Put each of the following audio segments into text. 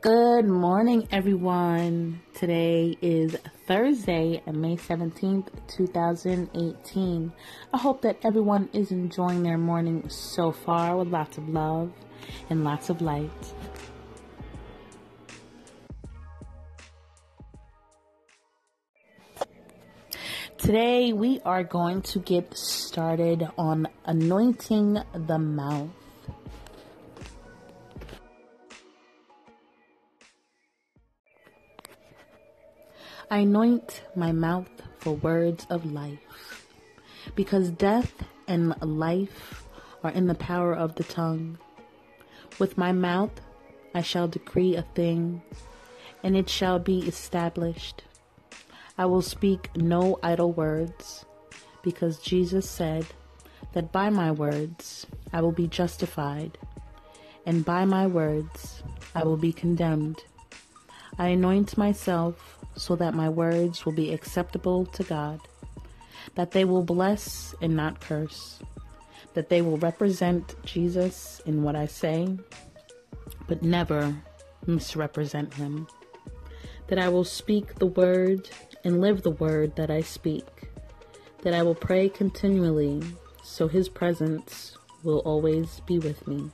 Good morning, everyone. Today is Thursday, May 17th, 2018. I hope that everyone is enjoying their morning so far with lots of love and lots of light. Today, we are going to get started on anointing the mouth. I anoint my mouth for words of life, because death and life are in the power of the tongue. With my mouth I shall decree a thing, and it shall be established. I will speak no idle words, because Jesus said that by my words I will be justified, and by my words I will be condemned. I anoint myself so that my words will be acceptable to God, that they will bless and not curse, that they will represent Jesus in what I say, but never misrepresent him, that I will speak the word and live the word that I speak, that I will pray continually so his presence will always be with me.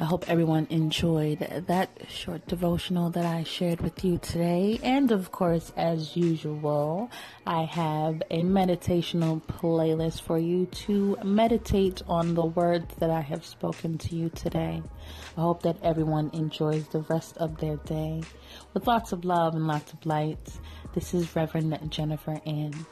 I hope everyone enjoyed that short devotional that I shared with you today. And of course, as usual, I have a meditational playlist for you to meditate on the words that I have spoken to you today. I hope that everyone enjoys the rest of their day with lots of love and lots of light. This is Reverend Jennifer Ann.